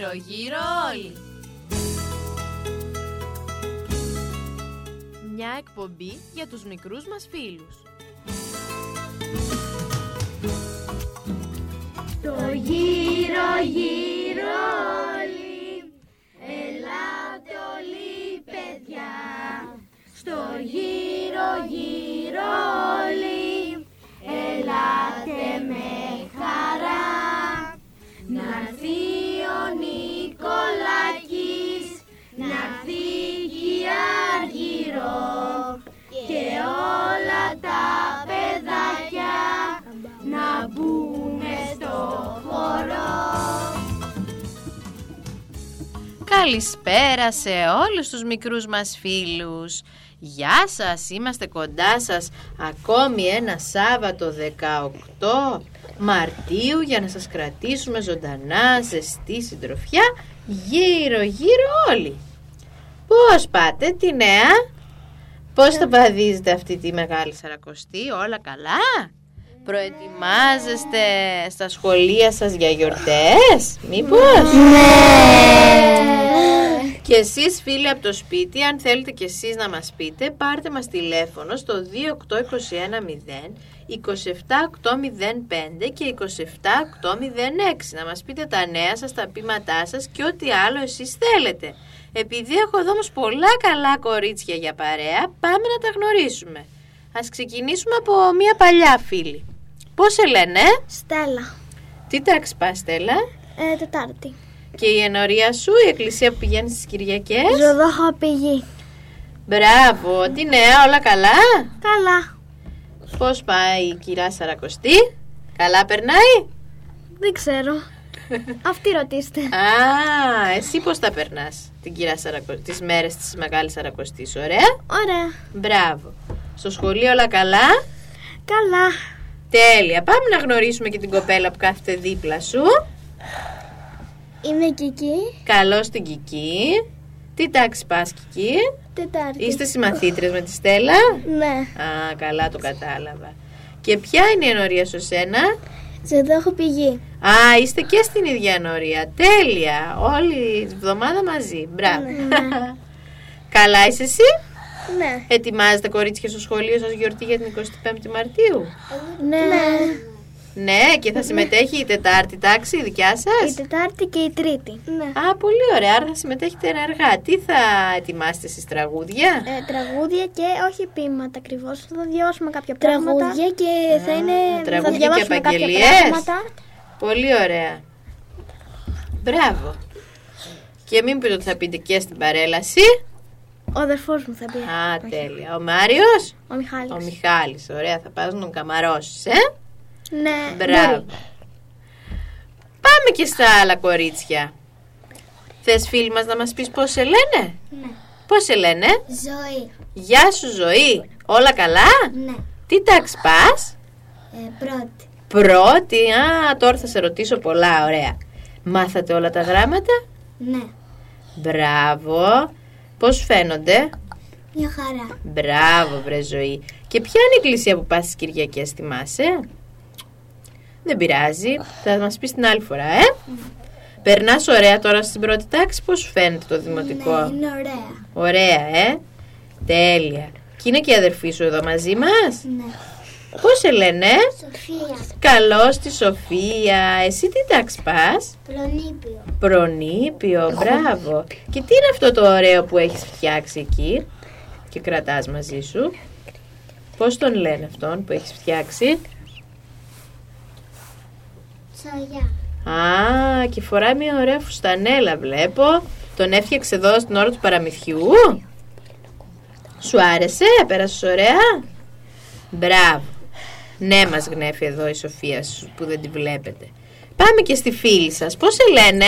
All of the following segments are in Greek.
Γύρω όλοι. Μια εκπομπή για τους μικρούς μας φίλους. Το γύρω γύρω όλοι, ελάτε όλοι παιδιά. Στο γύρω γύρω όλοι, Καλησπέρα σε όλους τους μικρούς μας φίλους. Γεια σας, είμαστε κοντά σας ακόμη ένα Σάββατο 18 Μαρτίου για να σας κρατήσουμε ζωντανά, ζεστή συντροφιά γύρω γύρω όλοι. Πώς πάτε, τι νέα, πώς θα παδίζετε αυτή τη μεγάλη σαρακοστή, όλα καλά; Προετοιμάζεστε στα σχολεία σας για γιορτές, μήπως; Και εσείς φίλοι από το σπίτι, αν θέλετε και εσείς να μας πείτε, πάρτε μας τηλέφωνο στο 28210 27805 και 27806 να μας πείτε τα νέα σας, τα πείματά σας και ό,τι άλλο εσείς θέλετε. Επειδή έχω εδώ όμως πολλά καλά κορίτσια για παρέα, πάμε να τα γνωρίσουμε. Ας ξεκινήσουμε από μια παλιά φίλη. Πώς σε λένε; Στέλλα. Τι τάξη πας Στέλλα; Ε, Τετάρτη. Και η ενορία σου, η εκκλησία που πηγαίνει στις Κυριακές. Ζωδόχα πηγή. Μπράβο, τι νέα, όλα καλά; Καλά. Πώς πάει η κυρά Σαρακοστή, καλά περνάει; Δεν ξέρω. Αυτή ρωτήστε. Α, εσύ πώς τα περνάς την κυρά Σαρακο... τις μέρες της Μεγάλης Σαρακοστής, ωραία; Ωραία. Μπράβο. Στο σχολείο όλα καλά; Καλά. Τέλεια. Πάμε να γνωρίσουμε και την κοπέλα που κάθεται δίπλα σου. Είμαι Κική. Καλώς στην Κική. Τι τάξη πας Κική; Τετάρτη. Είστε συμμαθήτρες με τη Στέλλα; Ναι. Α, καλά το κατάλαβα. Και ποια είναι η ενορία σου σένα; Ζωδόχα πηγή. Α, είστε και στην ίδια ενορία. Τέλεια. Όλη τη βδομάδα μαζί. Μπράβο. καλά είσαι εσύ; Ναι. Ετοιμάζετε κορίτσια στο σχολείο σας γιορτή για την 25η Μαρτίου; Ναι. Ναι, και θα συμμετέχει η Τετάρτη τάξη η δικιά Η σας. Τετάρτη και η Τρίτη. Ναι. Α, πολύ ωραία. Άρα θα συμμετέχετε ενεργά. Τι θα ετοιμάσετε εσείς τραγούδια; Ε, τραγούδια και όχι ποίηματα ακριβώς. Θα διαβάσουμε κάποια πράγματα. Τραγούδια και θα είναι. τραγούδια θα και διαβάσουμε κάποια επαγγελίες. πράγματα. Πολύ ωραία. Μπράβο. Και μην πείτε ότι θα πείτε και στην παρέλαση. Ο αδερφός μου θα πει. Α, τέλεια. Ο Μάριος; Ο Μιχάλης. Ο Μιχάλης. Ωραία, θα πας να τον καμαρώσεις, ε. Ναι. Μπράβο. μπορεί. Πάμε και στα άλλα κορίτσια. Θες φίλοι μας να μας πεις πώς σε λένε; Ναι. Πώς σε λένε; Ζωή. Γεια σου ζωή. Όλα καλά; Ναι. Τι τάξη πας; Ε, πρώτη. Πρώτη. Α, τώρα θα σε ρωτήσω πολλά. Ωραία. Μάθατε όλα τα γράμματα; Ναι. Μπράβο. Πώς φαίνονται; Μια χαρά. Μπράβο βρε ζωή. Και ποια είναι η εκκλησία που πας στις Κυριακές θυμάσαι; Δεν πειράζει. Θα μας πεις την άλλη φορά, ε. Περνάς ωραία τώρα στην πρώτη τάξη. Πώς σου φαίνεται το δημοτικό; Ναι, είναι ωραία. Ωραία, ε. Τέλεια. Και είναι και η αδερφή σου εδώ μαζί μας; Ναι. Πώς σε λένε; Σοφία. Καλώς τη Σοφία. Εσύ τι τάξη πας; Προνήπιο. Προνήπιο, μπράβο. Και τι είναι αυτό το ωραίο που έχεις φτιάξει εκεί και κρατάς μαζί σου; Πώς τον λένε αυτόν που έχεις φτιάξει; Σαγιά. Α, και φοράει μια ωραία φουστανέλα βλέπω. Τον έφτιαξε εδώ στην ώρα του παραμυθιού. Σου άρεσε, πέρασες ωραία. Μπράβο. Ναι, μας γνέφει εδώ η Σοφία σου που δεν τη βλέπετε. Πάμε και στη φίλη σας. Πώς σε λένε;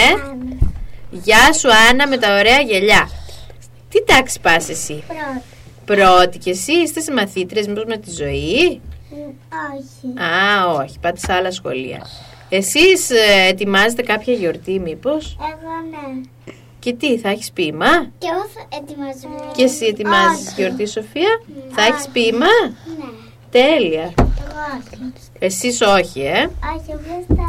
Γεια σου Άννα με τα ωραία γελιά. Τι τάξη πας εσύ; Πρώτη. Πρώτη και εσύ είστε συμμαθήτρες μήπως με τη ζωή; Όχι. Α, όχι, πάτε σε άλλα σχολεία. Εσείς ε, ετοιμάζετε κάποια γιορτή μήπως; Εγώ ναι. Και τι, θα έχεις ποίημα; Και εγώ θα ετοιμάζομαι. Και εσύ ετοιμάζεις Όχι. γιορτή Σοφία; Θα έχεις ποίημα; Ναι. Τέλεια. Εγώ όχι. Εσείς όχι, ε; Όχι, εμείς θα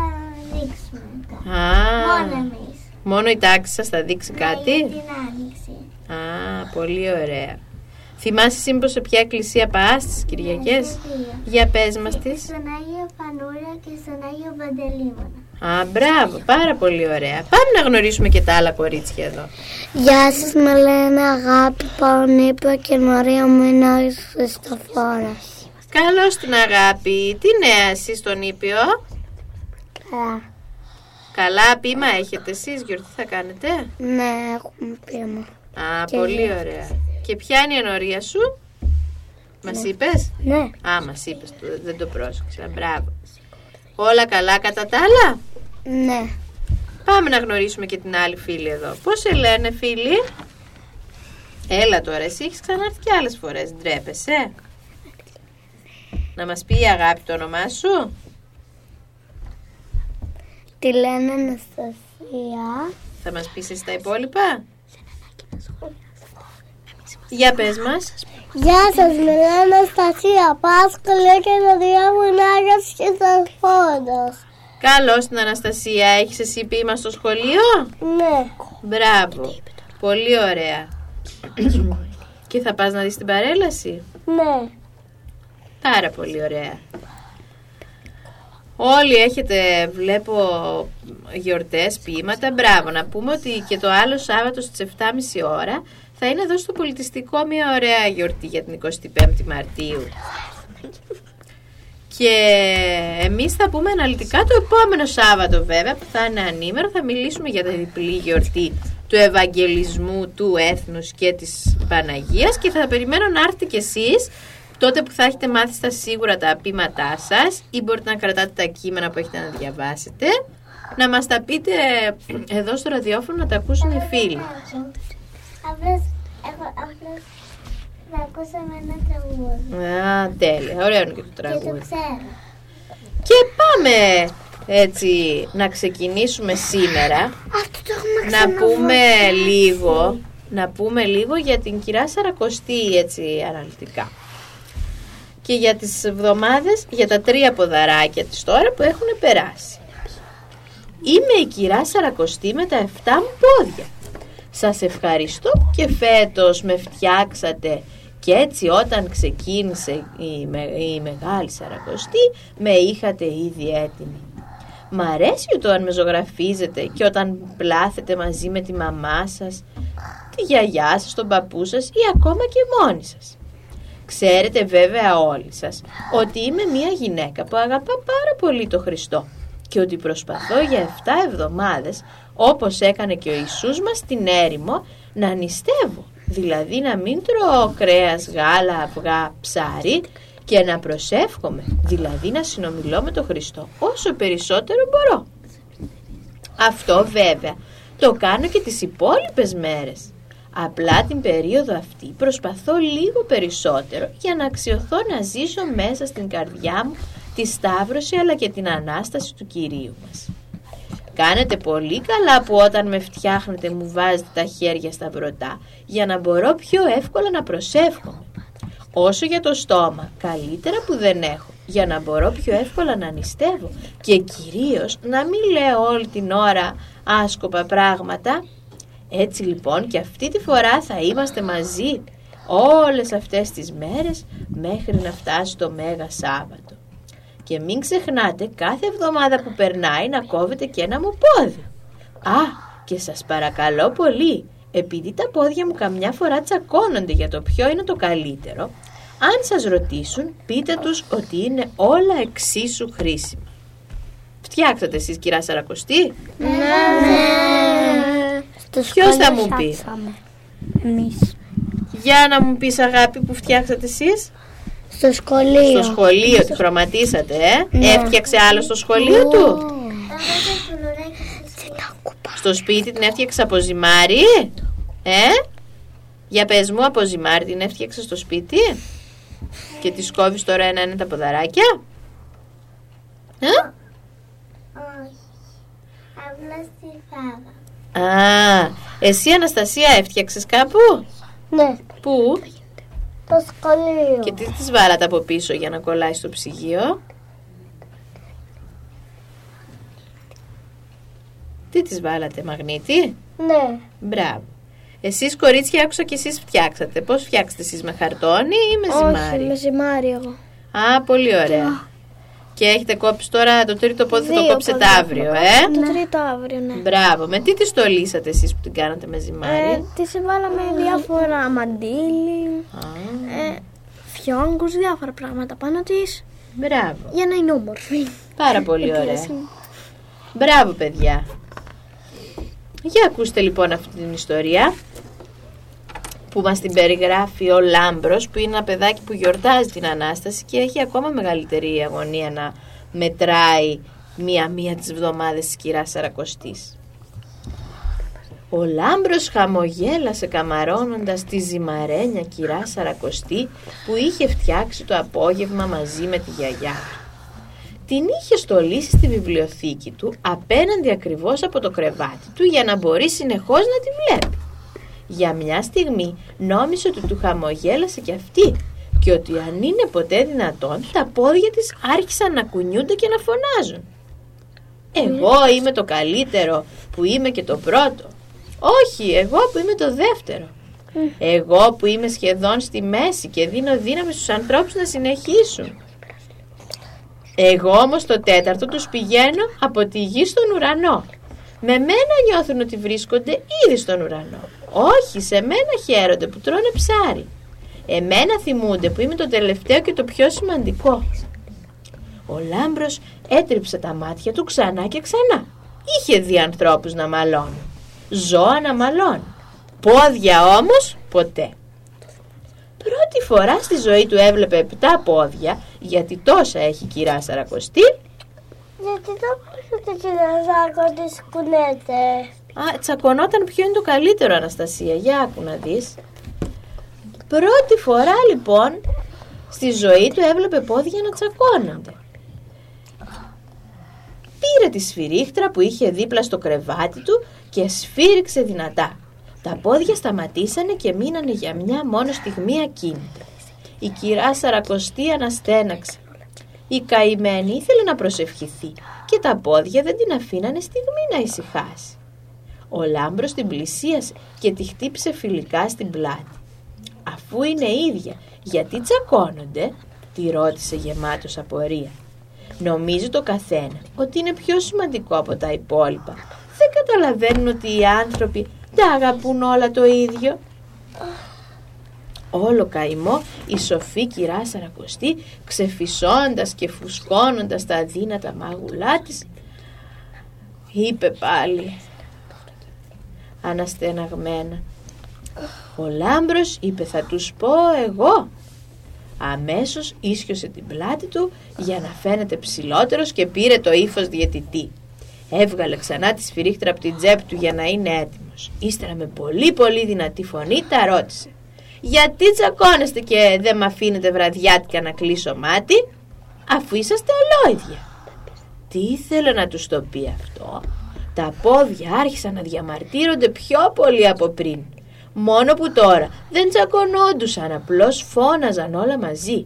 ανοίξουμε. Α, Μόνο εμείς. Μόνο η τάξη σας θα δείξει κάτι; Για την άνοιξη. Α, πολύ ωραία. Θυμάσαι σύμπως σε ποια εκκλησία πας τις Κυριακές; Σε δύο. Για πες μας τις. Στον Άγιο Φανούρια και στον Άγιο Παντελήμωνα. Α, μπράβο, πάρα πολύ ωραία. Πάμε να γνωρίσουμε και τα άλλα κορίτσια εδώ. Γεια σας, με λένε Αγάπη Παονίπιο και Μαρία μου είναι ο Χριστοφόρας. Καλώς την αγάπη. Τι νέα εσύ στον Ήπιο; Καλά. Καλά πείμα έχετε εσείς, γιορτή θα κάνετε; Ναι, έχουμε πείμα. Α, Και πολύ εγώ. ωραία. Και ποια είναι η ενορία σου; Μας είπες; Ναι. Α, μας είπες, το- δεν το πρόσεξα. Μπράβο. Όλα καλά κατά τα άλλα; Ναι. Πάμε να γνωρίσουμε και την άλλη φίλη εδώ. Πώς σε λένε φίλοι. Έλα τώρα, εσύ έχεις ξανάρθει και άλλες φορές. Ντρέπεσαι; Να μας πει η αγάπη το όνομά σου; Τη λένε Αναστασία. Θα μας πεις εσύ τα υπόλοιπα; Για πες μας. Γεια σας, με λένε Αναστασία Πάσκολο και το διά μου είναι Άγιος και Χριστοφόρος. Καλώς την Αναστασία. Έχεις εσύ ποίημα στο σχολείο; Ναι. Μπράβο. Πολύ ωραία. και θα πας να δεις την παρέλαση; Ναι. Πάρα πολύ ωραία. Όλοι έχετε, βλέπω, γιορτές, ποίηματα. Μπράβο. Να πούμε ότι και το άλλο Σάββατο στις 7.30 ώρα θα είναι εδώ στο πολιτιστικό μια ωραία γιορτή για την 25η Μαρτίου. Και εμείς θα πούμε αναλυτικά το επόμενο Σάββατο βέβαια που θα είναι ανήμερο. Θα μιλήσουμε για τη διπλή γιορτή του Ευαγγελισμού του έθνους και της Παναγίας και θα περιμένω να έρθετε κι εσείς τότε που θα έχετε μάθει στα σίγουρα τα ποίηματά σας ή μπορείτε να κρατάτε τα κείμενα που έχετε να διαβάσετε να μας τα πείτε εδώ στο ραδιόφωνο να τα ακούσουν οι φίλοι. Απλώς, έχω, απλώς θα ακούσαμε ένα τραγούδι. Α, τέλεια. Ωραίο είναι και το Και το τραγούδι. ξέρω. Και πάμε έτσι να ξεκινήσουμε σήμερα Αυτό το έχουμε να πούμε λίγο να πούμε λίγο για την κυρά Σαρακοστή έτσι αναλυτικά και για τις εβδομάδες για τα τρία ποδαράκια της τώρα που έχουν περάσει Είμαι η κυρά Σαρακοστή με τα 7 μου πόδια Σας ευχαριστώ που και φέτος με φτιάξατε και έτσι όταν ξεκίνησε η, με- η Μεγάλη Σαρακοστή με είχατε ήδη έτοιμη Μ' αρέσει όταν με ζωγραφίζετε και όταν πλάθετε μαζί με τη μαμά σας, τη γιαγιά σας, τον παππού σας ή ακόμα και μόνοι σας. Ξέρετε βέβαια όλοι σας ότι είμαι μια γυναίκα που αγαπά πάρα πολύ το Χριστό και ότι προσπαθώ για 7 εβδομάδες όπως έκανε και ο Ιησούς μας στην έρημο να νηστεύω δηλαδή να μην τρώω κρέας, γάλα, αυγά, ψάρι και να προσεύχομαι δηλαδή να συνομιλώ με τον Χριστό όσο περισσότερο μπορώ. Αυτό βέβαια το κάνω και τις υπόλοιπες μέρες. Απλά την περίοδο αυτή προσπαθώ λίγο περισσότερο για να αξιωθώ να ζήσω μέσα στην καρδιά μου τη Σταύρωση αλλά και την Ανάσταση του Κυρίου μας. Κάνετε πολύ καλά που όταν με φτιάχνετε μου βάζετε τα χέρια στα βρωτά για να μπορώ πιο εύκολα να προσεύχομαι. Όσο για το στόμα, καλύτερα που δεν έχω, για να μπορώ πιο εύκολα να νηστεύω και κυρίως να μην λέω όλη την ώρα άσκοπα πράγματα. Έτσι λοιπόν και αυτή τη φορά θα είμαστε μαζί όλες αυτές τις μέρες μέχρι να φτάσει το Μέγα Σάββατο. Και μην ξεχνάτε κάθε εβδομάδα που περνάει να κόβετε και ένα μου πόδι. Α, και σας παρακαλώ πολύ, επειδή τα πόδια μου καμιά φορά τσακώνονται για το ποιο είναι το καλύτερο, αν σας ρωτήσουν, πείτε τους ότι είναι όλα εξίσου χρήσιμα. Φτιάξατε εσείς κυρά Σαρακοστή. Στο Ποιος θα σχολείο μου πει; φτιάξαμε. Εμείς. Για να μου πεις αγάπη που φτιάξατε εσείς. Στο σχολείο. Στο σχολείο τη χρωματίσατε, ε; Ναι. Έφτιαξε άλλο στο σχολείο του; Εγώ το κουλουράκι στο σπίτι. Στο σπίτι την έφτιαξε από ζυμάρι; Ε; Για πες μου από ζυμάρι την έφτιαξε στο σπίτι; Και τη κόβεις τώρα ένα-ένα τα ποδαράκια; Ε; Όχι. Απλά στη φάβα. Α, εσύ Αναστασία έφτιαξες κάπου; Ναι, Πού; Στο σχολείο. Και τι τις βάλατε από πίσω για να κολλάει στο ψυγείο; Τι τις βάλατε, μαγνήτη; Ναι. Μπράβο. Εσείς κορίτσια άκουσα και εσείς φτιάξατε. Πώς φτιάξετε εσείς με χαρτόνι ή με ζυμάρι; Όχι, με ζυμάρι εγώ. Α, πολύ ωραία. Και έχετε κόψει τώρα το τρίτο πόδι, θα το Δύο κόψετε πόδια. αύριο, ε; Το τρίτο αύριο, ναι. Μπράβο. Με τι τη στολίσατε εσείς που την κάνατε με ζυμάρι; Ε, τη βάλαμε διάφορα μαντίλι, Α, ε, φιόγκους, διάφορα πράγματα πάνω της μπράβο. για να είναι όμορφη. Πάρα πολύ ωραία. Επίαση. Μπράβο, παιδιά. Για ακούστε λοιπόν αυτή την ιστορία που μας την περιγράφει ο Λάμπρος που είναι ένα παιδάκι που γιορτάζει την Ανάσταση και έχει ακόμα μεγαλύτερη αγωνία να μετράει μία-μία τις εβδομάδες της κυράς Σαρακοστής. Ο Λάμπρος χαμογέλασε καμαρώνοντας τη ζυμαρένια κυρά Σαρακοστή που είχε φτιάξει το απόγευμα μαζί με τη γιαγιά του. Την είχε στολίσει στη βιβλιοθήκη του απέναντι ακριβώς από το κρεβάτι του για να μπορεί συνεχώς να τη βλέπει. Για μια στιγμή νόμισε ότι του χαμογέλασε και αυτή και ότι αν είναι ποτέ δυνατόν τα πόδια της άρχισαν να κουνιούνται και να φωνάζουν. Εγώ είμαι το καλύτερο που είμαι και το πρώτο. Όχι, εγώ που είμαι το δεύτερο. Εγώ που είμαι σχεδόν στη μέση και δίνω δύναμη στους ανθρώπους να συνεχίσουν. Εγώ όμως το τέταρτο τους πηγαίνω από τη γη στον ουρανό. Με μένα νιώθουν ότι βρίσκονται ήδη στον ουρανό. Όχι, σε μένα χαίρονται που τρώνε ψάρι. Εμένα θυμούνται που είμαι το τελευταίο και το πιο σημαντικό. Ο Λάμπρος έτριψε τα μάτια του ξανά και ξανά. Είχε δει ανθρώπους να μαλώνουν. Ζώα να μαλώνουν. Πόδια όμως ποτέ. Πρώτη φορά στη ζωή του έβλεπε επτά πόδια, γιατί τόσα έχει η κυρά Σαρακοστή. Γιατί το πούσατε και να ζάκω τις κουνέτε. Α, τσακωνόταν ποιο είναι το καλύτερο, Αναστασία. Για άκου να δεις. Πρώτη φορά λοιπόν στη ζωή του έβλεπε πόδια να τσακώνονται. Πήρε τη σφυρίχτρα που είχε δίπλα στο κρεβάτι του και σφύριξε δυνατά. Τα πόδια σταματήσανε και μείνανε για μια μόνο στιγμή ακίνητα. Η κυρά Σαρακοστή αναστέναξε. Η καημένη ήθελε να προσευχηθεί και τα πόδια δεν την αφήνανε στιγμή να ησυχάσει. Ο Λάμπρος την πλησίασε και τη χτύπησε φιλικά στην πλάτη. Αφού είναι ίδια, γιατί τσακώνονται, τη ρώτησε γεμάτος απορία. Νομίζει το καθένα ότι είναι πιο σημαντικό από τα υπόλοιπα. Δεν καταλαβαίνουν ότι οι άνθρωποι τα αγαπούν όλα το ίδιο. Όλο καημό η σοφή κυρά Σαρακοστή ξεφυσώντας και φουσκώνοντας τα αδύνατα μάγουλά της είπε πάλι αναστεναγμένα. Ο Λάμπρος είπε θα τους πω εγώ αμέσως ίσιοσε την πλάτη του για να φαίνεται ψηλότερος και πήρε το ύφος διαιτητή. Έβγαλε ξανά τη σφυρίχτρα από την τσέπη του για να είναι έτοιμος. Ύστερα με πολύ πολύ δυνατή φωνή τα ρώτησε. Γιατί τσακώνεστε και δεν με αφήνετε βραδιάτικα να κλείσω μάτι αφού είσαστε ολόιδια; Τι ήθελε να τους το πει αυτό τα πόδια άρχισαν να διαμαρτύρονται πιο πολύ από πριν Μόνο που τώρα δεν τσακωνόντουσαν, απλώς φώναζαν όλα μαζί.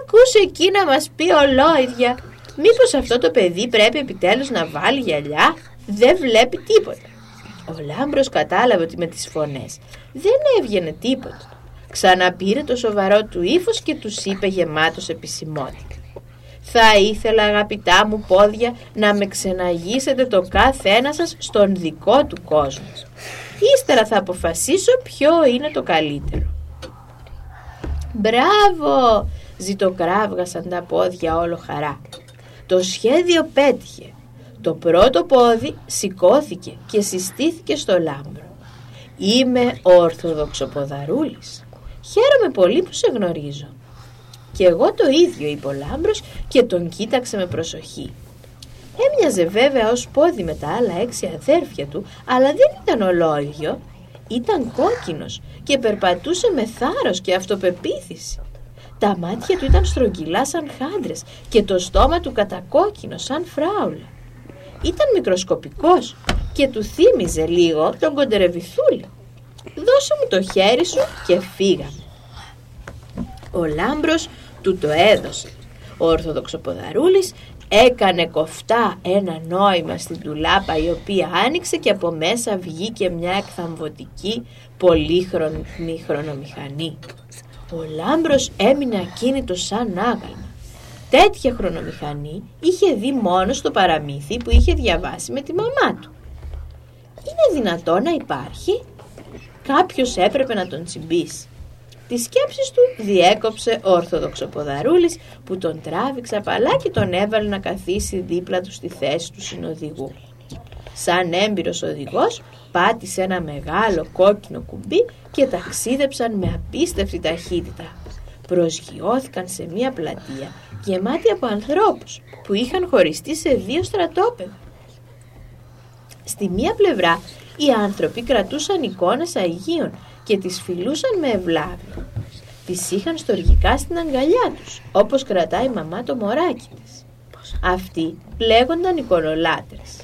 Ακούσε εκεί να μας πει ολόιδια. Μήπως αυτό το παιδί πρέπει επιτέλους να βάλει γυαλιά; Δεν βλέπει τίποτα. Ο Λάμπρος κατάλαβε ότι με τις φωνές δεν έβγαινε τίποτα. Ξαναπήρε το σοβαρό του ύφος και τους είπε γεμάτος επισημότητα. Θα ήθελα αγαπητά μου πόδια να με ξεναγήσετε το κάθε ένα σας στον δικό του κόσμος. Ύστερα θα αποφασίσω ποιο είναι το καλύτερο. Μπράβο! Ζητοκράβγασαν τα πόδια όλο χαρά. Το σχέδιο πέτυχε. Το πρώτο πόδι σηκώθηκε και συστήθηκε στο λάμπρο. Είμαι ο Ορθοδοξοποδαρούλης. Χαίρομαι πολύ που σε γνωρίζω. Και εγώ το ίδιο είπε ο Λάμπρος και τον κοίταξε με προσοχή. Έμοιαζε βέβαια ως πόδι με τα άλλα έξι αδέρφια του, αλλά δεν ήταν ολόιδιο. Ήταν κόκκινος και περπατούσε με θάρρος και αυτοπεποίθηση. Τα μάτια του ήταν στρογγυλά σαν χάντρες και το στόμα του κατακόκκινο σαν φράουλα. Ήταν μικροσκοπικός και του θύμιζε λίγο τον κοντερεβιθούλη. Δώσε μου το χέρι σου και φύγαμε. Ο Λάμπρος του το έδωσε. Ο Ορθοδοξοποδαρούλης έκανε κοφτά ένα νόημα στην τουλάπα η οποία άνοιξε και από μέσα βγήκε μια εκθαμβωτική πολύχρονη χρονομηχανή. Ο Λάμπρος έμεινε ακίνητος σαν άγαλμα. Τέτοια χρονομηχανή είχε δει μόνος στο παραμύθι που είχε διαβάσει με τη μαμά του. Είναι δυνατό να υπάρχει; Κάποιος έπρεπε να τον τσιμπήσει. Τη σκέψη του διέκοψε ο Ορθοδοξοποδαρούλης που τον τράβηξε απαλά και τον έβαλε να καθίσει δίπλα του στη θέση του συνοδηγού. Σαν έμπειρος οδηγός πάτησε ένα μεγάλο κόκκινο κουμπί και ταξίδεψαν με απίστευτη ταχύτητα. Προσγειώθηκαν σε μια πλατεία γεμάτη από ανθρώπους που είχαν χωριστεί σε δύο στρατόπεδα. Στη μία πλευρά οι άνθρωποι κρατούσαν εικόνες Αγίων και τις φιλούσαν με ευλάβη. Τις είχαν στοργικά στην αγκαλιά τους, όπως κρατάει η μαμά το μωράκι της. Αυτοί λέγονταν εικονολάτρες.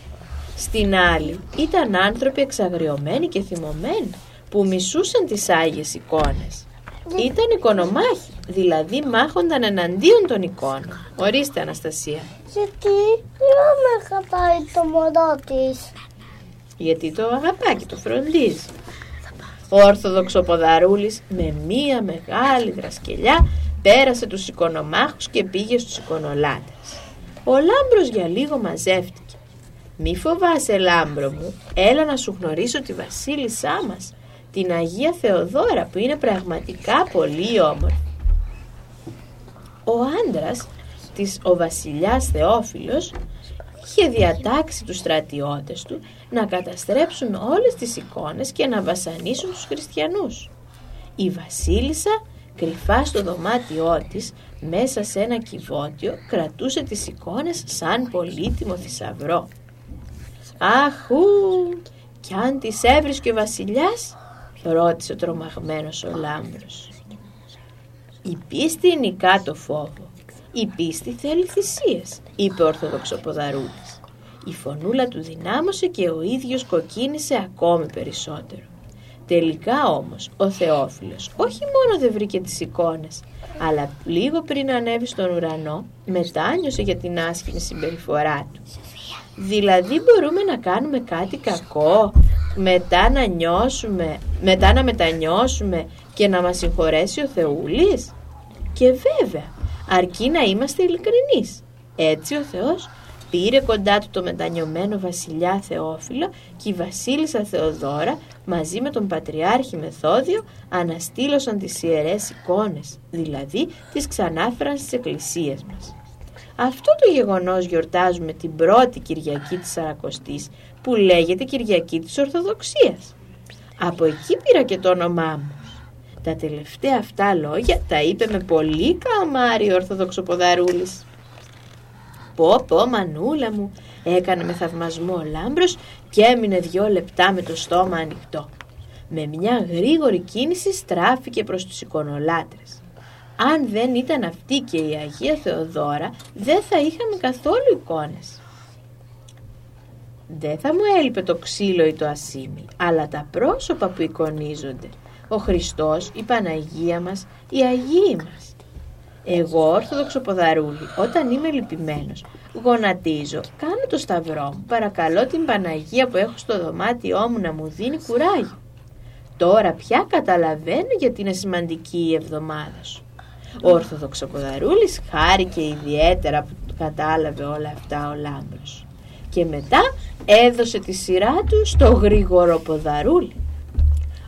Στην άλλη ήταν άνθρωποι εξαγριωμένοι και θυμωμένοι που μισούσαν τις Άγιες εικόνες. Ήταν εικονομάχοι, δηλαδή μάχονταν εναντίον των εικόνων. Ορίστε Αναστασία. Γιατί δεν με αγαπάει το μωρό της. Γιατί το αγαπάει και το φροντίζει. Ο Ορθόδοξο Ποδαρούλης με μία μεγάλη δρασκελιά πέρασε τους εικονομάχους και πήγε στους εικονολάτες. Ο Λάμπρος για λίγο μαζεύτηκε. «Μη φοβάσαι Λάμπρο μου, έλα να σου γνωρίσω τη βασίλισσά μας, την Αγία Θεοδόρα που είναι πραγματικά πολύ όμορφη». Ο άντρας της ο βασιλιάς Θεόφιλος είχε διατάξει τους στρατιώτες του να καταστρέψουν όλες τις εικόνες και να βασανίσουν τους χριστιανούς. Η βασίλισσα κρυφά στο δωμάτιό της μέσα σε ένα κυβότιο κρατούσε τις εικόνες σαν πολύτιμο θησαυρό. «Αχού, κι αν τις έβρισκε ο βασιλιάς» ρώτησε ο τρομαγμένος ο Λάμπρος. «Η πίστη νικά το φόβο. Η πίστη θέλει θυσίες», είπε ο Ορθοδοξοποδαρούλης. Η φωνούλα του δυνάμωσε και ο ίδιος κοκκίνησε ακόμη περισσότερο. Τελικά όμως ο Θεόφιλος όχι μόνο δεν βρήκε τις εικόνες, αλλά λίγο πριν ανέβει στον ουρανό μετάνιωσε για την άσχημη συμπεριφορά του. Δηλαδή μπορούμε να κάνουμε κάτι κακό, μετά να νιώσουμε, μετά να μετανιώσουμε και να μας συγχωρέσει ο Θεούλης; Και βέβαια, αρκεί να είμαστε ειλικρινείς. Έτσι ο Θεός πήρε κοντά του το μετανιωμένο βασιλιά Θεόφιλο και η βασίλισσα Θεοδόρα μαζί με τον Πατριάρχη Μεθόδιο αναστήλωσαν τις ιερές εικόνες, δηλαδή τις ξανάφεραν στις εκκλησίες μας. Αυτό το γεγονός γιορτάζουμε την πρώτη Κυριακή της Σαρακοστής που λέγεται Κυριακή της Ορθοδοξίας. Από εκεί πήρα και το όνομά μου. Τα τελευταία αυτά λόγια τα είπε με πολύ καμάρι ο Ορθοδοξοποδαρούλης. «Πω πω μανούλα μου», έκανε με θαυμασμό ο Λάμπρος και έμεινε δυο λεπτά με το στόμα ανοιχτό. Με μια γρήγορη κίνηση στράφηκε προς τους εικονολάτρες. Αν δεν ήταν αυτή και η Αγία Θεοδόρα, δεν θα είχαμε καθόλου εικόνες. Δεν θα μου έλειπε το ξύλο ή το ασίμι, αλλά τα πρόσωπα που εικονίζονται. Ο Χριστός, η Παναγία μας, οι Αγίοι μας. Εγώ, Ορθόδοξο Ποδαρούλη, όταν είμαι λυπημένος, γονατίζω, κάνω το σταυρό μου, παρακαλώ την Παναγία που έχω στο δωμάτιό μου να μου δίνει κουράγιο. Τώρα πια καταλαβαίνω γιατί είναι σημαντική η εβδομάδα σου. Ο Ορθόδοξο Ποδαρούλης χάρηκε ιδιαίτερα που κατάλαβε όλα αυτά ο Λάμπρος. Και μετά έδωσε τη σειρά του στο Γρήγορο Ποδαρούλη.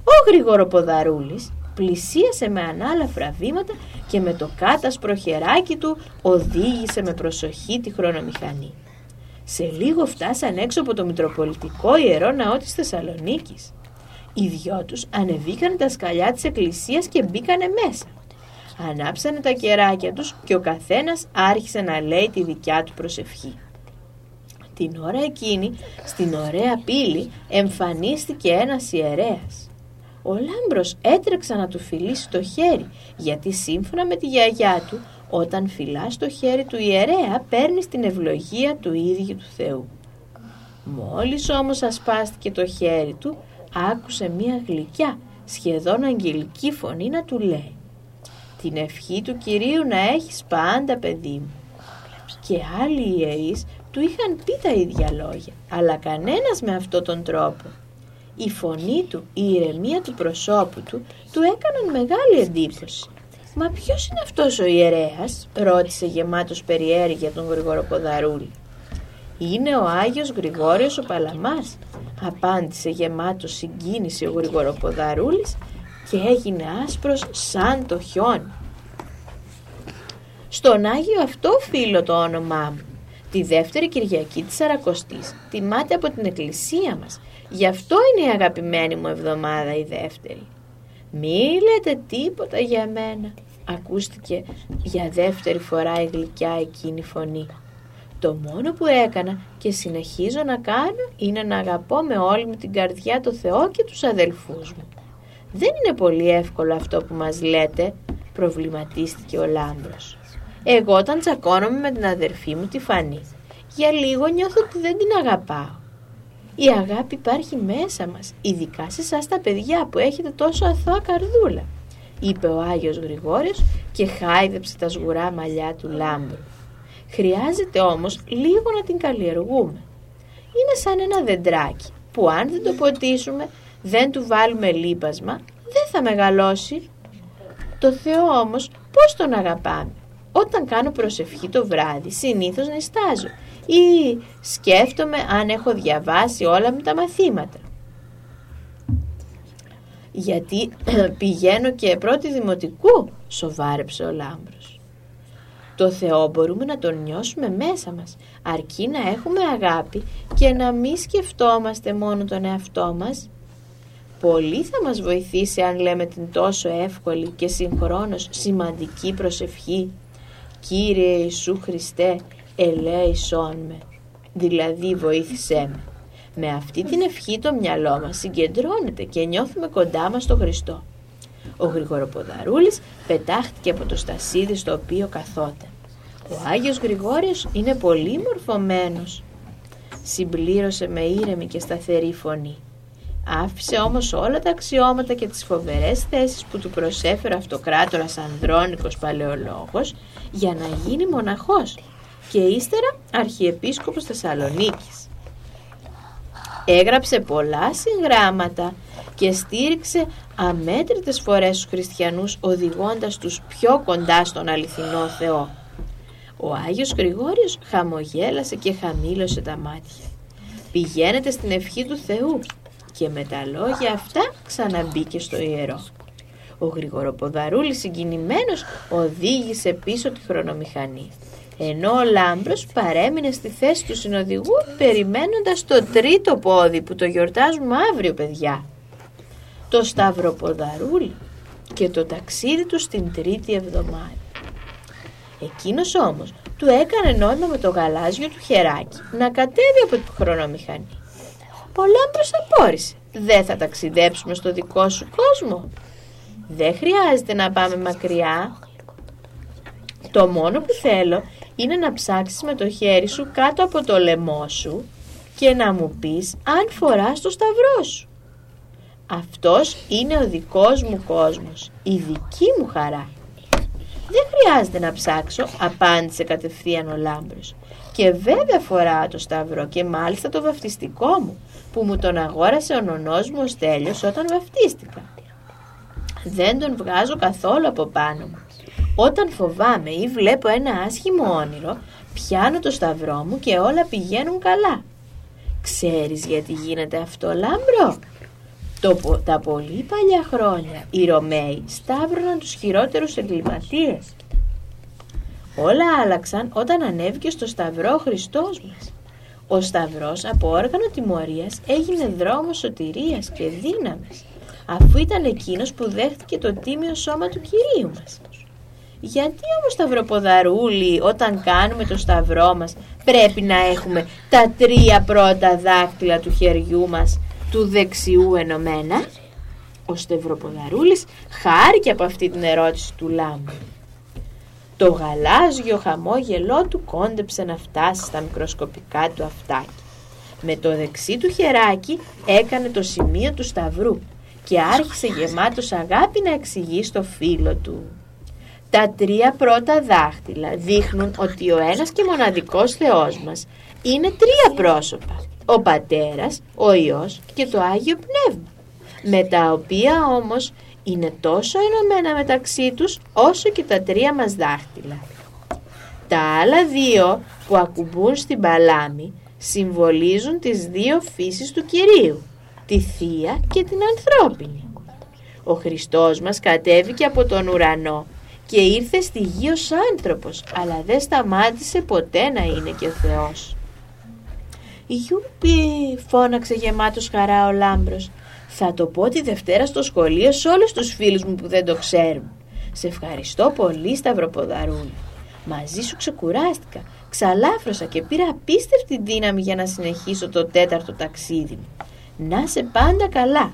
Ο Γρήγορο Ποδαρούλης πλησίασε με ανάλαφρα βήματα και με το κάτασπρο χεράκι του οδήγησε με προσοχή τη χρονομηχανή. Σε λίγο φτάσαν έξω από το Μητροπολιτικό Ιερό Ναό της Θεσσαλονίκης. Οι δυο τους ανεβήκαν τα σκαλιά της εκκλησίας και μπήκανε μέσα. Ανάψανε τα κεράκια τους και ο καθένας άρχισε να λέει τη δικιά του προσευχή. Την ώρα εκείνη, στην ωραία πύλη, εμφανίστηκε ένας ιερέας. Ο Λάμπρος έτρεξε να του φιλήσει το χέρι, γιατί σύμφωνα με τη γιαγιά του, όταν φυλάς το χέρι του ιερέα, παίρνει την ευλογία του ίδιου του Θεού. Μόλις όμως ασπάστηκε το χέρι του, άκουσε μία γλυκιά, σχεδόν αγγελική φωνή να του λέει «Την ευχή του Κυρίου να έχεις πάντα παιδί μου». και άλλοι ιερείς του είχαν πει τα ίδια λόγια, αλλά κανένας με αυτόν τον τρόπο. Η φωνή του, η ηρεμία του προσώπου του, του έκαναν μεγάλη εντύπωση. «Μα ποιος είναι αυτός ο ιερέας» ρώτησε γεμάτος περιέργεια τον Γρηγοροποδαρούλη. «Είναι ο Άγιος Γρηγόριος ο Παλαμάς», απάντησε γεμάτος συγκίνηση ο Γρηγοροποδαρούλης και έγινε άσπρος σαν το χιόνι. Στον Άγιο αυτό φίλο το όνομά μου. Τη δεύτερη Κυριακή της Σαρακοστής τιμάται από την εκκλησία μας. Γι' αυτό είναι η αγαπημένη μου εβδομάδα η δεύτερη. Μη λέτε τίποτα για μένα, ακούστηκε για δεύτερη φορά η γλυκιά εκείνη φωνή. Το μόνο που έκανα και συνεχίζω να κάνω είναι να αγαπώ με όλη μου την καρδιά το Θεό και τους αδελφούς μου. Δεν είναι πολύ εύκολο αυτό που μας λέτε, προβληματίστηκε ο Λάμπρος. Εγώ όταν τσακώνομαι με την αδερφή μου τη Φανή, για λίγο νιώθω ότι δεν την αγαπάω. Η αγάπη υπάρχει μέσα μας, ειδικά σε εσάς τα παιδιά που έχετε τόσο αθώα καρδούλα, είπε ο Άγιος Γρηγόριος και χάιδεψε τα σγουρά μαλλιά του Λάμπρου. Χρειάζεται όμως λίγο να την καλλιεργούμε. Είναι σαν ένα δεντράκι που αν δεν το ποτίσουμε, δεν του βάλουμε λίπασμα, δεν θα μεγαλώσει. Το Θεό όμως πώς τον αγαπάμε; Όταν κάνω προσευχή το βράδυ συνήθως νηστάζω ή σκέφτομαι αν έχω διαβάσει όλα μου τα μαθήματα. Γιατί πηγαίνω και πρώτη δημοτικού, σοβάρεψε ο Λάμπρος. Το Θεό μπορούμε να τον νιώσουμε μέσα μας, αρκεί να έχουμε αγάπη και να μην σκεφτόμαστε μόνο τον εαυτό μας. Πολύ θα μας βοηθήσει αν λέμε την τόσο εύκολη και συγχρόνως σημαντική προσευχή «Κύριε Ιησού Χριστέ, ελέησόν με», δηλαδή βοήθησέ με. Με αυτή την ευχή το μυαλό μας συγκεντρώνεται και νιώθουμε κοντά μας στον Χριστό. Ο Γρηγοροποδαρούλης πετάχτηκε από το στασίδι στο οποίο καθόταν. Ο Άγιος Γρηγόριος είναι πολύ μορφωμένος. Συμπλήρωσε με ήρεμη και σταθερή φωνή. Άφησε όμως όλα τα αξιώματα και τις φοβερές θέσεις που του προσέφερε ο αυτοκράτορας Ανδρώνικος Παλαιολόγος για να γίνει μοναχός και ύστερα αρχιεπίσκοπος Θεσσαλονίκης. Έγραψε πολλά συγγράμματα και στήριξε αμέτρητες φορές τους χριστιανούς οδηγώντας τους πιο κοντά στον αληθινό Θεό. Ο Άγιος Γρηγόριος χαμογέλασε και χαμήλωσε τα μάτια. Πηγαίνετε στην ευχή του Θεού και με τα λόγια αυτά ξαναμπήκε στο ιερό. Ο Γρηγοροποδαρούλης συγκινημένος οδήγησε πίσω τη χρονομηχανή ενώ ο Λάμπρος παρέμεινε στη θέση του συνοδηγού περιμένοντας το τρίτο πόδι που το γιορτάζουμε αύριο παιδιά. Το Σταυροποδαρούλη και το ταξίδι του στην τρίτη εβδομάδα. Εκείνος όμως του έκανε νόημα με το γαλάζιο του χεράκι να κατέβει από τη χρονομηχανή. Ο Λάμπρος απόρρισε. Δεν θα ταξιδέψουμε στο δικό σου κόσμο. Δεν χρειάζεται να πάμε μακριά. Το μόνο που θέλω είναι να ψάξεις με το χέρι σου κάτω από το λαιμό σου και να μου πεις αν φοράς το σταυρό σου. Αυτός είναι ο δικός μου κόσμος, η δική μου χαρά. Δεν χρειάζεται να ψάξω, απάντησε κατευθείαν ο Λάμπρος. Και βέβαια φορά το σταυρό και μάλιστα το βαφτιστικό μου, που μου τον αγόρασε ο νονός μου ο Στέλιος όταν βαφτίστηκα. Δεν τον βγάζω καθόλου από πάνω μου. Όταν φοβάμαι ή βλέπω ένα άσχημο όνειρο, πιάνω το σταυρό μου και όλα πηγαίνουν καλά. Ξέρεις γιατί γίνεται αυτό λάμπρο; Το, τα πολύ παλιά χρόνια οι Ρωμαίοι σταύρωναν τους χειρότερους εγκληματίες. Όλα άλλαξαν όταν ανέβηκε στο σταυρό ο Χριστός μας. Ο σταυρός από όργανο τιμωρίας έγινε δρόμος σωτηρίας και δύναμης, αφού ήταν εκείνος που δέχτηκε το τίμιο σώμα του Κυρίου μας. Γιατί όμως σταυροποδαρούλη όταν κάνουμε το σταυρό μας πρέπει να έχουμε τα τρία πρώτα δάκτυλα του χεριού μας του δεξιού ενωμένα. Ο Σταυροποδαρούλης χάρηκε από αυτή την ερώτηση του Λάμπου. Το γαλάζιο χαμόγελό του κόντεψε να φτάσει στα μικροσκοπικά του αυτάκια. Με το δεξί του χεράκι έκανε το σημείο του σταυρού και άρχισε γεμάτος αγάπη να εξηγεί στο φίλο του. Τα τρία πρώτα δάχτυλα δείχνουν ότι ο ένας και μοναδικός Θεός μας είναι τρία πρόσωπα. Ο Πατέρας, ο Υιός και το Άγιο Πνεύμα. Με τα οποία όμως είναι τόσο ενωμένα μεταξύ τους όσο και τα τρία μας δάχτυλα. Τα άλλα δύο που ακουμπούν στην παλάμη συμβολίζουν τις δύο φύσεις του Κυρίου, τη Θεία και την ανθρώπινη. Ο Χριστός μας κατέβηκε από τον ουρανό και ήρθε στη γη ως άνθρωπος, αλλά δεν σταμάτησε ποτέ να είναι και ο Θεός. «Ιούπι», φώναξε γεμάτος χαρά ο Λάμπρος. «Θα το πω τη Δευτέρα στο σχολείο σε όλους τους φίλους μου που δεν το ξέρουν. Σε ευχαριστώ πολύ Σταυροποδαρούλη. Μαζί σου ξεκουράστηκα, ξαλάφρωσα και πήρα απίστευτη δύναμη για να συνεχίσω το τέταρτο ταξίδι μου. Να σε πάντα καλά.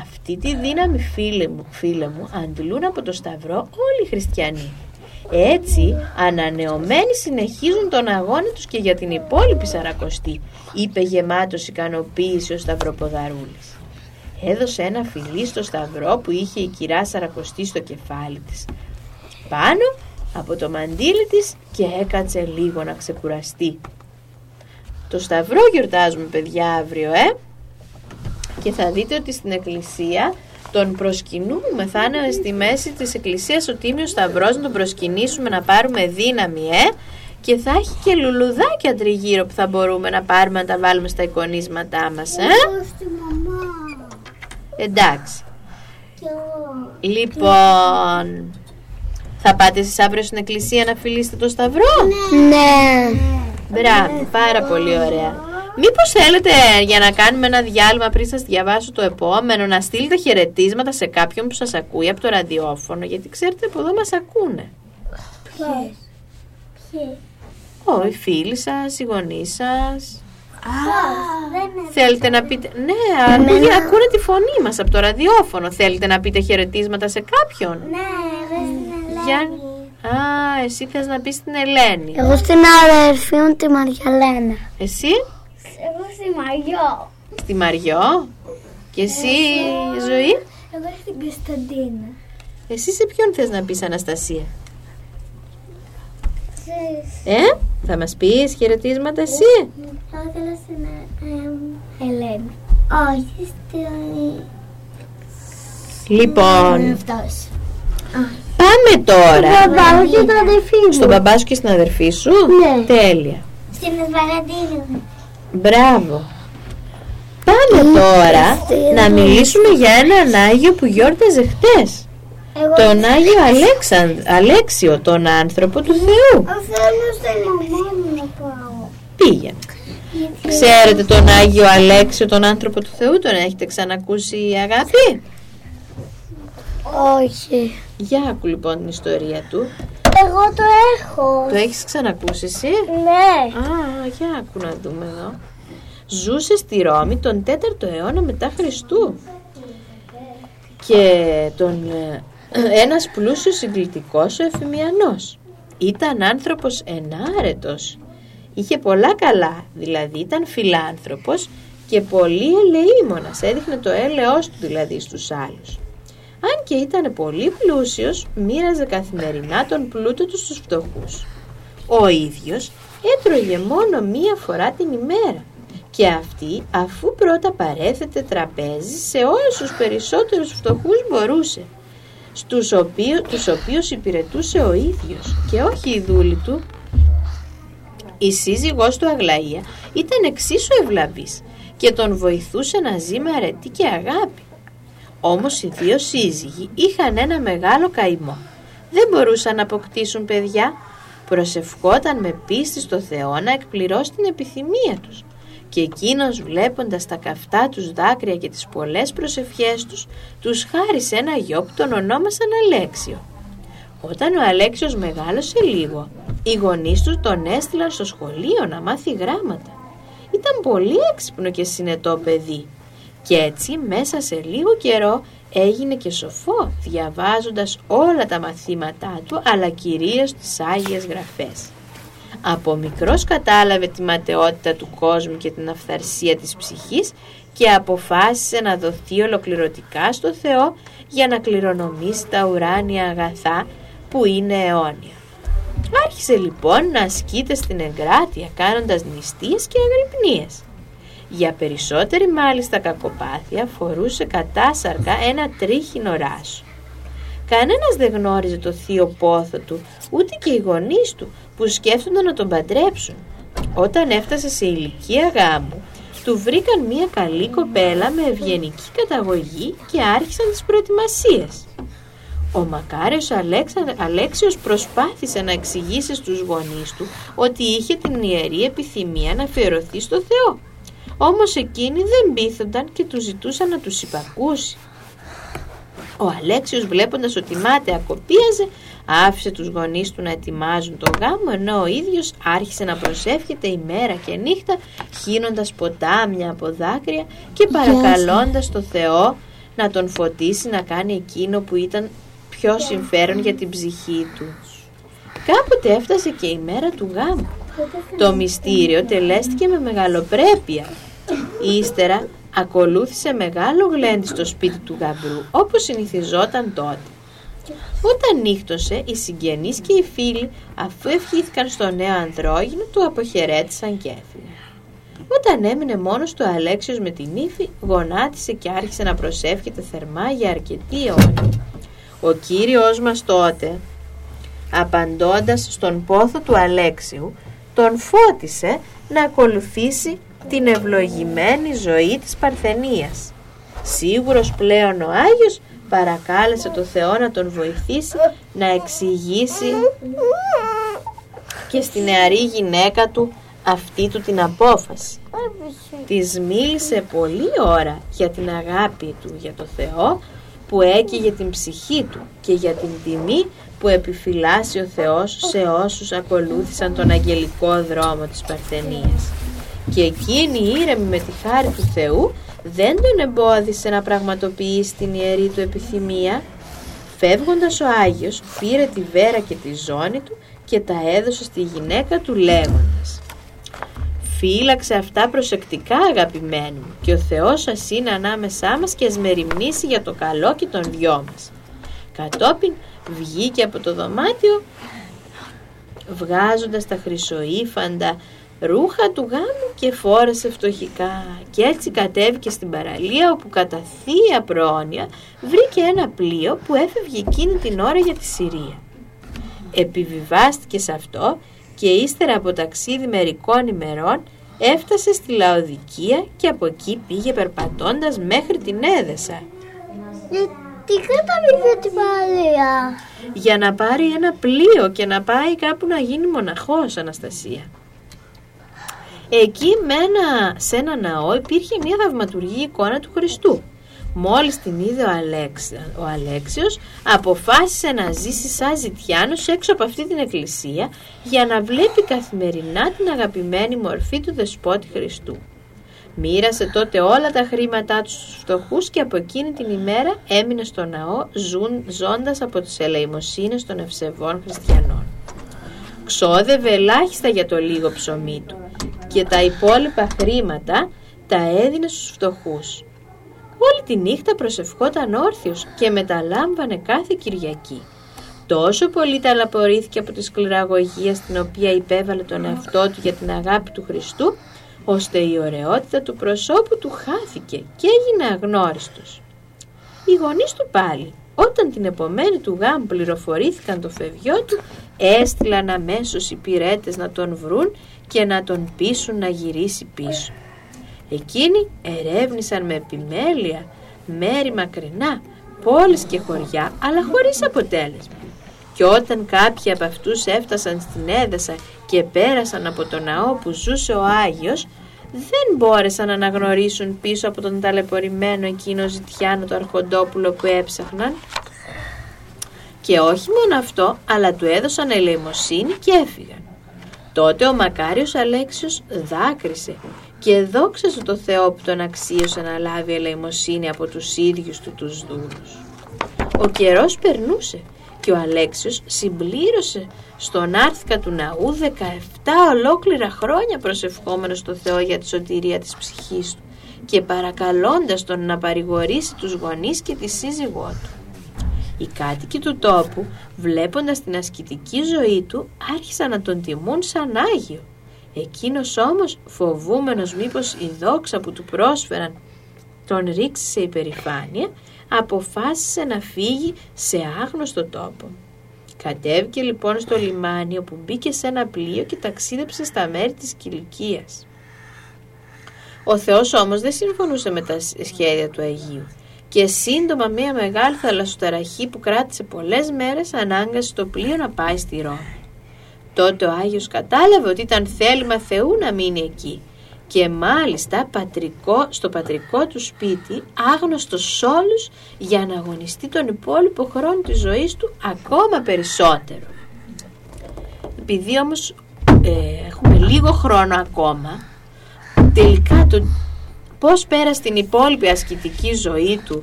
Αυτή τη δύναμη φίλε μου, φίλε μου αντλούν από το Σταυρό όλοι οι χριστιανοί. Έτσι, ανανεωμένοι συνεχίζουν τον αγώνα τους και για την υπόλοιπη Σαρακοστή, είπε γεμάτος ικανοποίηση ο Σταυροποδαρούλης. Έδωσε ένα φιλί στο Σταυρό που είχε η κυρά Σαρακοστή στο κεφάλι της. Πάνω από το μαντίλι της και έκατσε λίγο να ξεκουραστεί. Το Σταυρό γιορτάζουμε παιδιά αύριο, ε! Και θα δείτε ότι στην εκκλησία τον προσκυνούμε, θα είναι στη μέση της εκκλησίας ο Τίμιος Σταυρός να τον προσκυνήσουμε να πάρουμε δύναμη, ε! Και θα έχει και λουλουδάκια τριγύρω που θα μπορούμε να πάρουμε να τα βάλουμε στα εικονίσματά μας, ε! Εντάξει. Λοιπόν, θα πάτε εσείς αύριο στην εκκλησία να φιλήσετε το σταυρό; Ναι. Μπράβο, πάρα πολύ ωραία. Μήπως θέλετε για να κάνουμε ένα διάλειμμα πριν σας διαβάσω το επόμενο να στείλετε χαιρετίσματα σε κάποιον που σας ακούει από το ραδιόφωνο γιατί ξέρετε από εδώ μας ακούνε. Ποιες; Ποιες; Ω, οι φίλοι σας, οι γονείς σας. Δεν είναι. Θέλετε να πείτε... Ναι, ακούγε- ακούνε τη φωνή μας από το ραδιόφωνο. Θέλετε να πείτε χαιρετίσματα σε κάποιον; Ναι, εγώ στην Ελένη. Για... Α, εσύ θες να πεις την Ελένη. Εγώ στην αδερφή μου τη Μαριαλένα. Εσύ; Εγώ στη Μαριό. στη Μαριό; Και εσύ ζωή; Εγώ στην Κωνσταντίνα. Εσύ σε ποιον θες να πεις Αναστασία; Ξέρεις. Ε, θα μας πεις χαιρετίσματα εσύ; Θα ήθελα στην ε, Ελένη. Όχι, στην... Λοιπόν, Αυτός. πάμε τώρα. Μπαμπά, όχι το αδερφή μου. Στον μπαμπά σου και στην αδερφή σου; Ναι. Τέλεια. Στην Εσβαγαντίνη. Μπράβο. Πάμε τώρα να μιλήσουμε για έναν Άγιο που γιόρταζε χτες. Εγώ Τον Άγιο Αλέξαν, Αλέξιο, τον άνθρωπο του Θεού. θέλω στην μαμά μου να πάω. Πήγαινε. Ξέρετε τον Άγιο Αλέξιο, τον άνθρωπο του Θεού, τον έχετε ξανακούσει αγάπη; Όχι. Για άκου λοιπόν την ιστορία του. Εγώ το έχω. Το έχεις ξανακούσει εσύ; Ναι. Α, για άκου να δούμε εδώ. Ζούσε στη Ρώμη τον 4ο αιώνα μετά Χριστού. Και τον, ε, ένας πλούσιος συγκλητικός ο Εφημιανός. Ήταν άνθρωπος ενάρετος. Είχε πολλά καλά, δηλαδή ήταν φιλάνθρωπος και πολύ ελεήμονας, έδειχνε το έλεος του δηλαδή στους άλλους. Αν και ήταν πολύ πλούσιος, μοίραζε καθημερινά τον πλούτο του στους φτωχούς. Ο ίδιος έτρωγε μόνο μία φορά την ημέρα και αυτή αφού πρώτα παρέθετε τραπέζι σε όλους τους περισσότερους φτωχούς μπορούσε στους οποίου, τους οποίους υπηρετούσε ο ίδιος και όχι η δούλη του. Η σύζυγός του Αγλαία ήταν εξίσου ευλαβής και τον βοηθούσε να ζει με αρετή και αγάπη. Όμως οι δύο σύζυγοι είχαν ένα μεγάλο καημό. Δεν μπορούσαν να αποκτήσουν παιδιά. Προσευχόταν με πίστη στο Θεό να εκπληρώσει την επιθυμία τους. Και εκείνος βλέποντας τα καυτά τους δάκρυα και τις πολλές προσευχές τους, τους χάρισε ένα γιο που τον ονόμασαν Αλέξιο. Όταν ο Αλέξιος μεγάλωσε λίγο, οι γονείς του τον έστειλαν στο σχολείο να μάθει γράμματα. Ήταν πολύ έξυπνο και συνετό παιδί και έτσι μέσα σε λίγο καιρό έγινε και σοφό διαβάζοντας όλα τα μαθήματά του αλλά κυρίως τις Άγιες Γραφές. Από μικρός κατάλαβε τη ματαιότητα του κόσμου και την αυθαρσία της ψυχής και αποφάσισε να δοθεί ολοκληρωτικά στο Θεό για να κληρονομήσει τα ουράνια αγαθά που είναι αιώνια. Άρχισε λοιπόν να ασκείται στην εγκράτεια κάνοντας νηστείες και αγρυπνίες. Για περισσότερη μάλιστα κακοπάθεια φορούσε κατάσαρκα ένα τρίχινο ράσο. Κανένας δεν γνώριζε το θείο πόθο του, ούτε και οι γονείς του που σκέφτονταν να τον παντρέψουν. Όταν έφτασε σε ηλικία γάμου, του βρήκαν μια καλή κοπέλα με ευγενική καταγωγή και άρχισαν τις προετοιμασίες. Ο Μακάριος Αλέξιος προσπάθησε να εξηγήσει στους γονείς του ότι είχε την ιερή επιθυμία να αφιερωθεί στο Θεό. Όμως εκείνοι δεν πείθονταν και τους ζητούσαν να τους υπακούσει. Ο Αλέξιος βλέποντας ότι μάται ακοπίαζε άφησε τους γονείς του να ετοιμάζουν το γάμο ενώ ο ίδιος άρχισε να προσεύχεται ημέρα και νύχτα χύνοντας ποτάμια από δάκρυα και παρακαλώντας το Θεό να τον φωτίσει να κάνει εκείνο που ήταν πιο συμφέρον για την ψυχή του. Κάποτε έφτασε και η μέρα του γάμου. Το μυστήριο τελέστηκε με μεγαλοπρέπεια. Ύστερα ακολούθησε μεγάλο γλέντι στο σπίτι του γαμπρού όπως συνηθιζόταν τότε. Όταν νύχτωσε, οι συγγενείς και οι φίλοι, αφού ευχήθηκαν στο νέο ανδρόγυνο, του αποχαιρέτησαν και έφυγαν. Όταν έμεινε μόνος του Αλέξιος με την ύφη, γονάτισε και άρχισε να προσεύχεται θερμά για αρκετή ώρα. Ο Κύριος μας τότε, απαντώντας στον πόθο του Αλέξιου, τον φώτισε να ακολουθήσει την ευλογημένη ζωή της Παρθενίας. Σίγουρος πλέον ο Άγιος παρακάλεσε το Θεό να τον βοηθήσει να εξηγήσει και στη νεαρή γυναίκα του αυτή του την απόφαση. Της μίλησε πολλή ώρα για την αγάπη του για το Θεό που έκαιγε την ψυχή του και για την τιμή που επιφυλάσσει ο Θεός σε όσους ακολούθησαν τον αγγελικό δρόμο της Παρθενίας. Και εκείνη ήρεμη με τη χάρη του Θεού δεν τον εμπόδισε να πραγματοποιήσει την ιερή του επιθυμία. Φεύγοντας ο Άγιος πήρε τη βέρα και τη ζώνη του και τα έδωσε στη γυναίκα του λέγοντας Φύλαξε αυτά προσεκτικά αγαπημένοι μου και ο Θεός σας είναι ανάμεσά μας και ας μεριμνήσει για το καλό και τον δυο μας. Κατόπιν βγήκε από το δωμάτιο βγάζοντας τα χρυσοήφαντα ρούχα του γάμου και φόρεσε φτωχικά και έτσι κατέβηκε στην παραλία όπου κατά θεία πρόνοια βρήκε ένα πλοίο που έφευγε εκείνη την ώρα για τη Συρία. Επιβιβάστηκε σε αυτό και ύστερα από ταξίδι μερικών ημερών έφτασε στη Λαοδικία και από εκεί πήγε περπατώντας μέχρι την Έδεσα. Τι κατέβηκε την παραλία; Για να πάρει ένα πλοίο και να πάει κάπου να γίνει μοναχός Αναστασία. Εκεί με σε ένα ναό υπήρχε μια θαυματουργή εικόνα του Χριστού. Μόλις την είδε ο, ο Αλέξιος αποφάσισε να ζήσει σαν ζητιάνος έξω από αυτή την εκκλησία για να βλέπει καθημερινά την αγαπημένη μορφή του Δεσπότη Χριστού. Μοίρασε τότε όλα τα χρήματά του στους φτωχούς και από εκείνη την ημέρα έμεινε στο ναό ζουν, ζώντας από τις ελεημοσύνες των ευσεβών χριστιανών. Ξόδευε ελάχιστα για το λίγο ψωμί του και τα υπόλοιπα χρήματα τα έδινε στους φτωχούς. Όλη τη νύχτα προσευχόταν όρθιος και μεταλάμβανε κάθε Κυριακή. Τόσο πολύ ταλαπορήθηκε από τη σκληραγωγία στην οποία υπέβαλε τον εαυτό του για την αγάπη του Χριστού, ώστε η ωραιότητα του προσώπου του χάθηκε και έγινε αγνώριστος. Οι γονείς του πάλι, όταν την επομένη του γάμου πληροφορήθηκαν το φευγιό του, έστειλαν αμέσως οι να τον βρουν και να τον πείσουν να γυρίσει πίσω. Εκείνοι ερεύνησαν με επιμέλεια μέρη μακρινά, πόλεις και χωριά, αλλά χωρίς αποτέλεσμα. Και όταν κάποιοι από αυτούς έφτασαν στην Έδεσα και πέρασαν από το ναό που ζούσε ο Άγιος, δεν μπόρεσαν να αναγνωρίσουν πίσω από τον ταλαιπωρημένο εκείνο ζητιάνο το αρχοντόπουλο που έψαχναν. Και όχι μόνο αυτό, αλλά του έδωσαν ελεημοσύνη και έφυγαν. Τότε ο Μακάριος Αλέξιος δάκρυσε και δόξασε το Θεό που τον αξίωσε να λάβει ελεημοσύνη από τους ίδιους του τους δούλους. Ο καιρός περνούσε και ο Αλέξιος συμπλήρωσε στον άρθικα του ναού 17 ολόκληρα χρόνια προσευχόμενος το Θεό για τη σωτηρία της ψυχής του και παρακαλώντας τον να παρηγορήσει τους γονείς και τη σύζυγό του. Οι κάτοικοι του τόπου, βλέποντας την ασκητική ζωή του, άρχισαν να τον τιμούν σαν Άγιο. Εκείνος όμως, φοβούμενος μήπως η δόξα που του πρόσφεραν τον ρίξει σε υπερηφάνεια, αποφάσισε να φύγει σε άγνωστο τόπο. Κατέβηκε λοιπόν στο λιμάνι όπου μπήκε σε ένα πλοίο και ταξίδεψε στα μέρη της Κιλικίας. Ο Θεός όμως δεν συμφωνούσε με τα σχέδια του Αγίου και σύντομα μια μεγάλη θαλασσοταραχή που κράτησε πολλές μέρες ανάγκασε το πλοίο να πάει στη Ρώμη. Τότε ο Άγιος κατάλαβε ότι ήταν θέλημα Θεού να μείνει εκεί και μάλιστα πατρικό, στο πατρικό του σπίτι άγνωστο σ' όλους για να αγωνιστεί τον υπόλοιπο χρόνο της ζωής του ακόμα περισσότερο. Επειδή όμως ε, έχουμε λίγο χρόνο ακόμα τελικά το πώς πέρασε την υπόλοιπη ασκητική ζωή του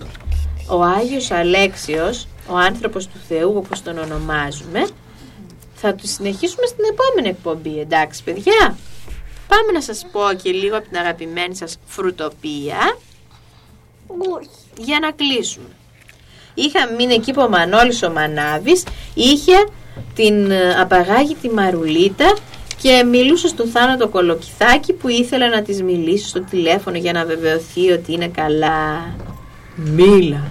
ο Άγιος Αλέξιος, ο άνθρωπος του Θεού όπως τον ονομάζουμε, θα τους συνεχίσουμε στην επόμενη εκπομπή, εντάξει παιδιά; Πάμε να σας πω και λίγο από την αγαπημένη σας φρουτοπία για να κλείσουμε. Είχα μείνει εκεί που ο Μανώλης ο Μανάβης είχε την ε, απαγάγητη Μαρουλίτα και μιλούσε στο θάνατο κολοκυθάκι που ήθελε να της μιλήσει στο τηλέφωνο για να βεβαιωθεί ότι είναι καλά. Μίλα.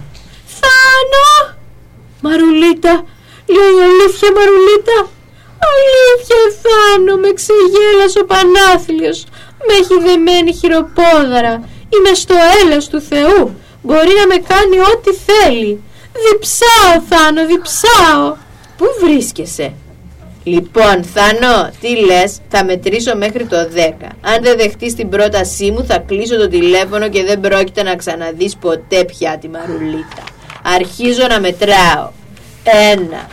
Θάνο! Μαρουλίτα, λέει αλήθεια Μαρουλίτα. Αλήθεια Θάνο, με ξεγέλασε ο Πανάθλιος. Με έχει δεμένη χειροπόδαρα. Είμαι στο έλεος του Θεού. Μπορεί να με κάνει ό,τι θέλει. Διψάω Θάνο, διψάω. Πού βρίσκεσαι; Λοιπόν, Θάνο, τι λες, θα μετρήσω μέχρι το 10. Αν δεν δεχτείς την πρότασή μου, θα κλείσω το τηλέφωνο και δεν πρόκειται να ξαναδείς ποτέ πια τη Μαρουλίτα. Αρχίζω να μετράω. Ένα,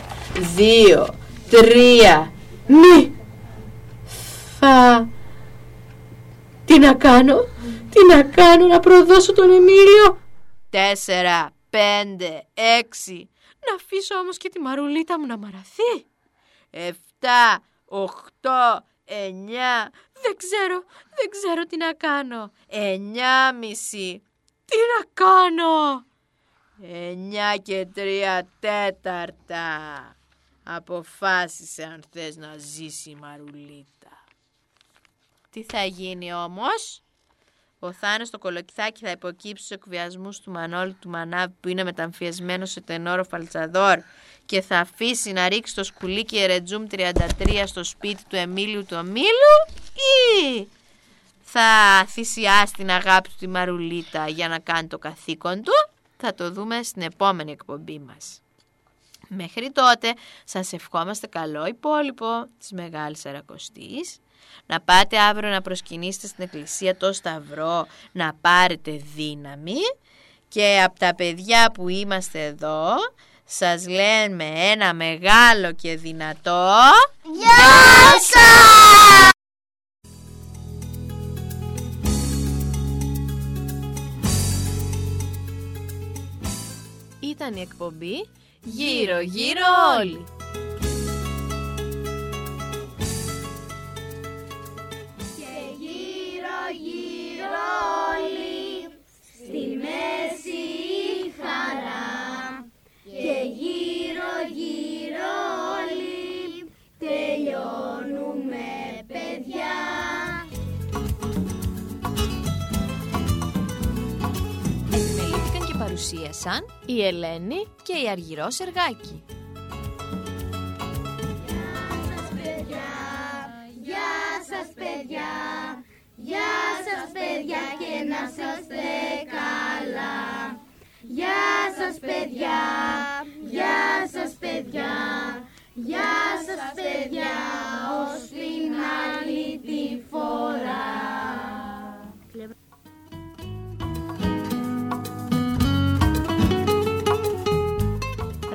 δύο, τρία. Μη! Θα... Τι να κάνω, τι να κάνω, να προδώσω τον Εμίλιο; Τέσσερα, πέντε, έξι. Να αφήσω όμως και τη Μαρουλίτα μου να μαραθεί εφτά, οχτώ, εννιά, δεν ξέρω, δεν ξέρω τι να κάνω. Εννιά μισή, τι να κάνω; Εννιά και τρία τέταρτα. Αποφάσισε αν θες να ζήσει η Μαρουλίτα. Τι θα γίνει όμως; Ο Θάνος το κολοκυθάκι θα υποκύψει στους εκβιασμούς του Μανώλη του Μανάβη που είναι μεταμφιεσμένο σε τενόρο φαλτσαδόρ και θα αφήσει να ρίξει το σκουλίκι Ερετζούμ 33 στο σπίτι του Εμίλιου του Ομίλου ή θα θυσιάσει την αγάπη του τη Μαρουλίτα για να κάνει το καθήκον του. Θα το δούμε στην επόμενη εκπομπή μας. Μέχρι τότε σας ευχόμαστε καλό υπόλοιπο της Μεγάλης Αρακοστής. Να πάτε αύριο να προσκυνήσετε στην εκκλησία το Σταυρό, να πάρετε δύναμη και από τα παιδιά που είμαστε εδώ σας λέμε ένα μεγάλο και δυνατό Γεια σας! Ήταν η εκπομπή Γύρω γύρω όλοι παρουσίασαν η Ελένη και η Αργυρό Σεργάκη. Γεια σας παιδιά, γεια σας παιδιά, γεια σας παιδιά και να είστε καλά. Γεια σας παιδιά, γεια σας παιδιά, γεια σας παιδιά, ως την άλλη τη φορά.